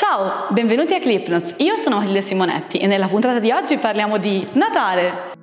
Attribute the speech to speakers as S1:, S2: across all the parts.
S1: Ciao, benvenuti a Clipnotes. Io sono Matilde Simonetti e nella puntata di oggi parliamo di Natale. La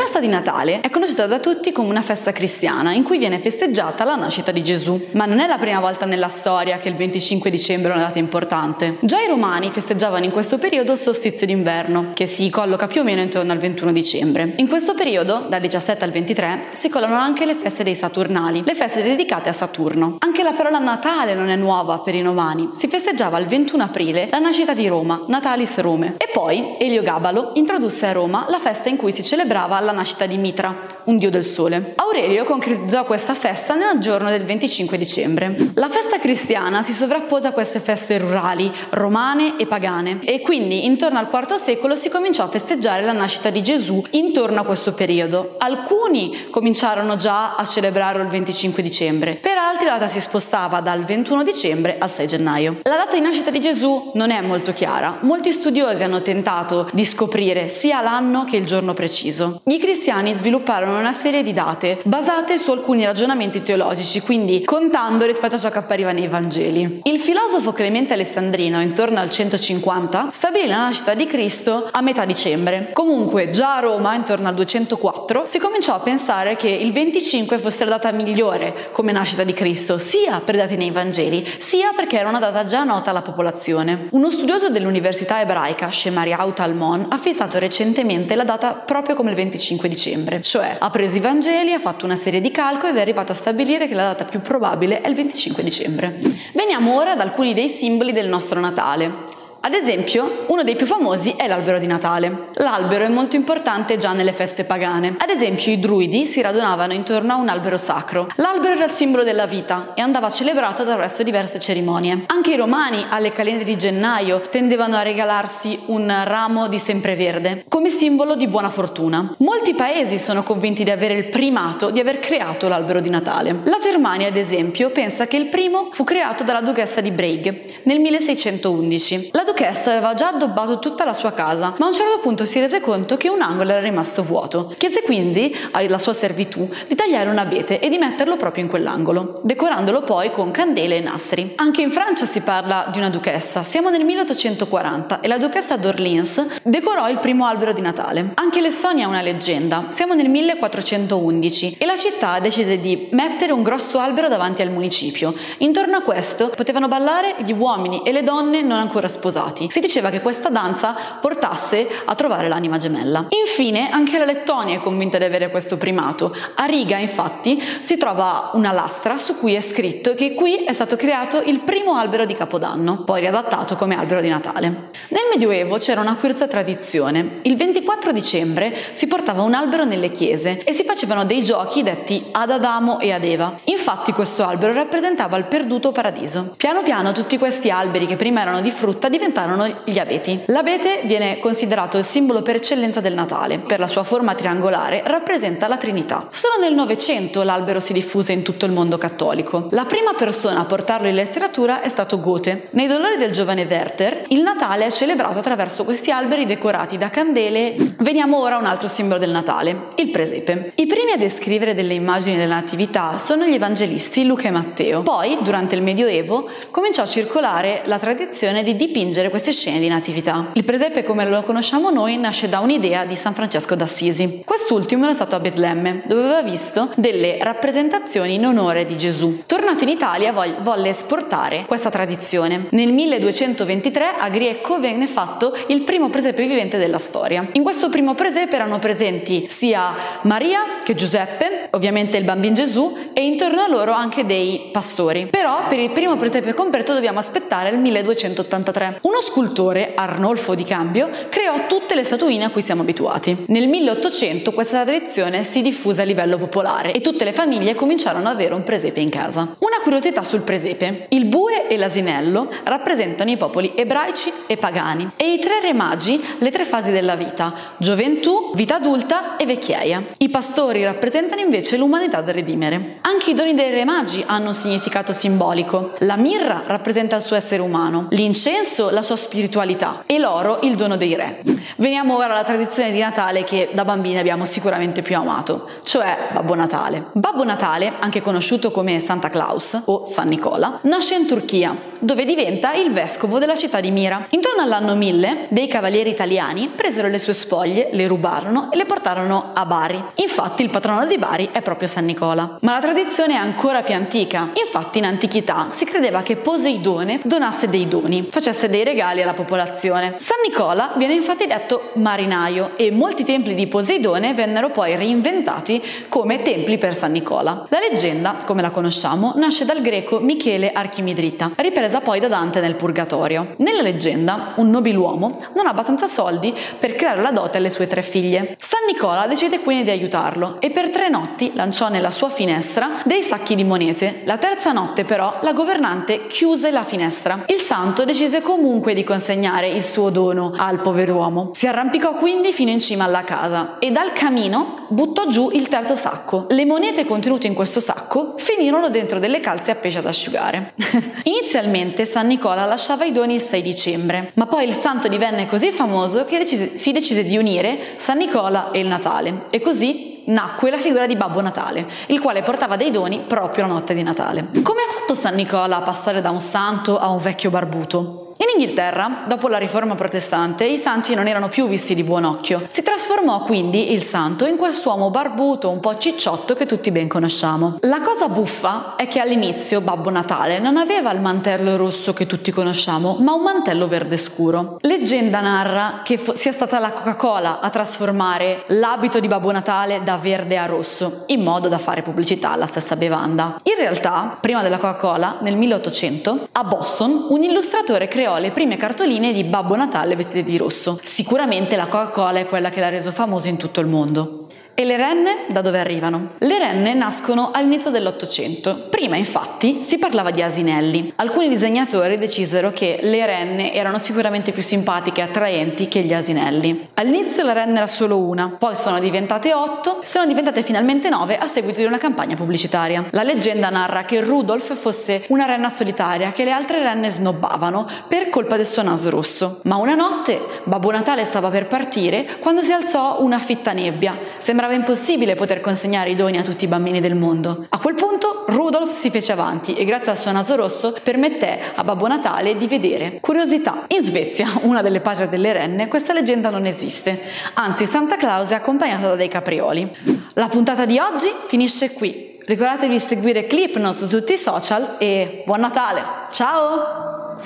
S1: festa di Natale è conosciuta da tutti come una festa cristiana in cui viene festeggiata la nascita di Gesù, ma non è la prima volta nella storia che il 25 dicembre è una data importante. Già i romani festeggiavano in questo periodo il solstizio d'inverno, che si colloca più o meno intorno al 21 dicembre. In questo periodo, dal 17 al 23, si collano anche le feste dei Saturnali, le feste dedicate a Saturno. Anche la parola Natale non è nuova per i romani, si festeggiava il 21 aprile la nascita di Roma, Natalis Rome. E poi Eliogabalo introdusse a Roma la festa in cui si celebrava celebrava la nascita di Mitra, un dio del sole. Aurelio concretizzò questa festa nel giorno del 25 dicembre. La festa cristiana si sovrappose a queste feste rurali, romane e pagane, e quindi intorno al IV secolo si cominciò a festeggiare la nascita di Gesù intorno a questo periodo. Alcuni cominciarono già a celebrarlo il 25 dicembre, per altri la data si spostava dal 21 dicembre al 6 gennaio. La data di nascita di Gesù non è molto chiara. Molti studiosi hanno tentato di scoprire sia l'anno che il giorno preciso. I cristiani svilupparono una serie di date basate su alcuni ragionamenti teologici, quindi contando rispetto a ciò che appariva nei Vangeli. Il filosofo Clemente Alessandrino, intorno al 150, stabilì la nascita di Cristo a metà dicembre. Comunque, già a Roma, intorno al 204, si cominciò a pensare che il 25 fosse la data migliore come nascita di Cristo, sia per dati nei Vangeli, sia perché era una data già nota alla popolazione. Uno studioso dell'Università ebraica, Shemariau Talmon, ha fissato recentemente la data proprio come il 25 25 dicembre, cioè ha preso i Vangeli, ha fatto una serie di calcoli ed è arrivato a stabilire che la data più probabile è il 25 dicembre. Veniamo ora ad alcuni dei simboli del nostro Natale. Ad esempio, uno dei più famosi è l'albero di Natale. L'albero è molto importante già nelle feste pagane. Ad esempio, i druidi si radunavano intorno a un albero sacro. L'albero era il simbolo della vita e andava celebrato attraverso diverse cerimonie. Anche i romani, alle calende di gennaio, tendevano a regalarsi un ramo di sempreverde come simbolo di buona fortuna. Molti paesi sono convinti di avere il primato di aver creato l'albero di Natale. La Germania, ad esempio, pensa che il primo fu creato dalla duchessa di Breig nel 1611. La duchessa aveva già addobbato tutta la sua casa, ma a un certo punto si rese conto che un angolo era rimasto vuoto. Chiese quindi alla sua servitù di tagliare un abete e di metterlo proprio in quell'angolo, decorandolo poi con candele e nastri. Anche in Francia si parla di una duchessa. Siamo nel 1840 e la duchessa d'Orleans decorò il primo albero di Natale. Anche l'Estonia ha una leggenda. Siamo nel 1411 e la città decise di mettere un grosso albero davanti al municipio. Intorno a questo potevano ballare gli uomini e le donne non ancora sposati sposati. Si diceva che questa danza portasse a trovare l'anima gemella. Infine, anche la Lettonia è convinta di avere questo primato. A Riga, infatti, si trova una lastra su cui è scritto che qui è stato creato il primo albero di Capodanno, poi riadattato come albero di Natale. Nel Medioevo c'era una curiosa tradizione. Il 24 dicembre si portava un albero nelle chiese e si facevano dei giochi detti ad Adamo e ad Eva. Infatti questo albero rappresentava il perduto paradiso. Piano piano tutti questi alberi che prima erano di frutta diventavano diventarono gli abeti. L'abete viene considerato il simbolo per eccellenza del Natale. Per la sua forma triangolare rappresenta la Trinità. Solo nel Novecento l'albero si diffuse in tutto il mondo cattolico. La prima persona a portarlo in letteratura è stato Goethe. Nei dolori del giovane Werther, il Natale è celebrato attraverso questi alberi decorati da candele. Veniamo ora a un altro simbolo del Natale, il presepe. I primi a descrivere delle immagini della Natività sono gli evangelisti Luca e Matteo. Poi, durante il Medioevo, cominciò a circolare la tradizione di dipingere dipingere queste scene di natività. Il presepe, come lo conosciamo noi, nasce da un'idea di San Francesco d'Assisi. Quest'ultimo era stato a Betlemme, dove aveva visto delle rappresentazioni in onore di Gesù. Tornato in Italia, volle esportare questa tradizione. Nel 1223 a Griecco venne fatto il primo presepe vivente della storia. In questo primo presepe erano presenti sia Maria che Giuseppe, ovviamente il bambino Gesù, e intorno a loro anche dei pastori. Però per il primo presepe completo dobbiamo aspettare il 1283. Uno scultore, Arnolfo di Cambio, creò tutte le statuine a cui siamo abituati. Nel 1800 questa tradizione si diffuse a livello popolare e tutte le famiglie cominciarono ad avere un presepe in casa. Una curiosità sul presepe. Il bue e l'asinello rappresentano i popoli ebraici e pagani e i tre re magi le tre fasi della vita, gioventù, vita adulta e vecchiaia. I pastori rappresentano invece l'umanità da redimere. Anche i doni dei re magi hanno un significato simbolico. La mirra rappresenta il suo essere umano, l'incenso la sua spiritualità e l'oro il dono dei re. Veniamo ora alla tradizione di Natale che da bambini abbiamo sicuramente più amato, cioè Babbo Natale. Babbo Natale, anche conosciuto come Santa Claus o San Nicola, nasce in Turchia, dove diventa il vescovo della città di Mira. Intorno all'anno 1000, dei cavalieri italiani presero le sue spoglie, le rubarono e le portarono a Bari. Infatti il patrono di Bari è proprio San Nicola. Ma la tradizione è ancora più antica. Infatti in antichità si credeva che Poseidone donasse dei doni, facesse dei regali alla popolazione. San Nicola viene infatti detto marinaio e molti templi di Poseidone vennero poi reinventati come templi per San Nicola. La leggenda, come la conosciamo, nasce dal greco Michele Archimidrita, ripresa poi da Dante nel Purgatorio. Nella leggenda, un nobiluomo non ha abbastanza soldi per creare la dote alle sue tre figlie. San Nicola decide quindi di aiutarlo e per tre notti lanciò nella sua finestra dei sacchi di monete. La terza notte però la governante chiuse la finestra. Il santo decise comunque di consegnare il suo dono al pover'uomo. Si arrampicò quindi fino in cima alla casa e dal camino buttò giù il terzo sacco. Le monete contenute in questo sacco finirono dentro delle calze appese ad asciugare. Inizialmente San Nicola lasciava i doni il 6 dicembre, ma poi il santo divenne così famoso che decise, si decise di unire San Nicola e il Natale e così nacque la figura di Babbo Natale, il quale portava dei doni proprio la notte di Natale. Come ha fatto San Nicola a passare da un santo a un vecchio barbuto? In Inghilterra, dopo la riforma protestante, i santi non erano più visti di buon occhio. Si trasformò quindi il santo in quest'uomo barbuto, un po' cicciotto che tutti ben conosciamo. La cosa buffa è che all'inizio Babbo Natale non aveva il mantello rosso che tutti conosciamo, ma un mantello verde scuro. Leggenda narra che fo- sia stata la Coca-Cola a trasformare l'abito di Babbo Natale da verde a rosso, in modo da fare pubblicità alla stessa bevanda. In realtà, prima della Coca-Cola, nel 1800, a Boston, un illustratore creò creò le prime cartoline di Babbo Natale vestite di rosso. Sicuramente la Coca-Cola è quella che l'ha reso famoso in tutto il mondo. E le renne da dove arrivano? Le renne nascono all'inizio dell'Ottocento. Prima, infatti, si parlava di asinelli. Alcuni disegnatori decisero che le renne erano sicuramente più simpatiche e attraenti che gli asinelli. All'inizio la renna era solo una, poi sono diventate otto, sono diventate finalmente nove a seguito di una campagna pubblicitaria. La leggenda narra che Rudolf fosse una renna solitaria che le altre renne snobbavano per colpa del suo naso rosso. Ma una notte Babbo Natale stava per partire quando si alzò una fitta nebbia. Sembrava impossibile poter consegnare i doni a tutti i bambini del mondo. A quel punto Rudolf si fece avanti e grazie al suo naso rosso permetté a Babbo Natale di vedere. Curiosità, in Svezia, una delle patrie delle renne, questa leggenda non esiste, anzi Santa Claus è accompagnato da dei caprioli. La puntata di oggi finisce qui. Ricordatevi di seguire Clipnote su tutti i social e buon Natale! Ciao!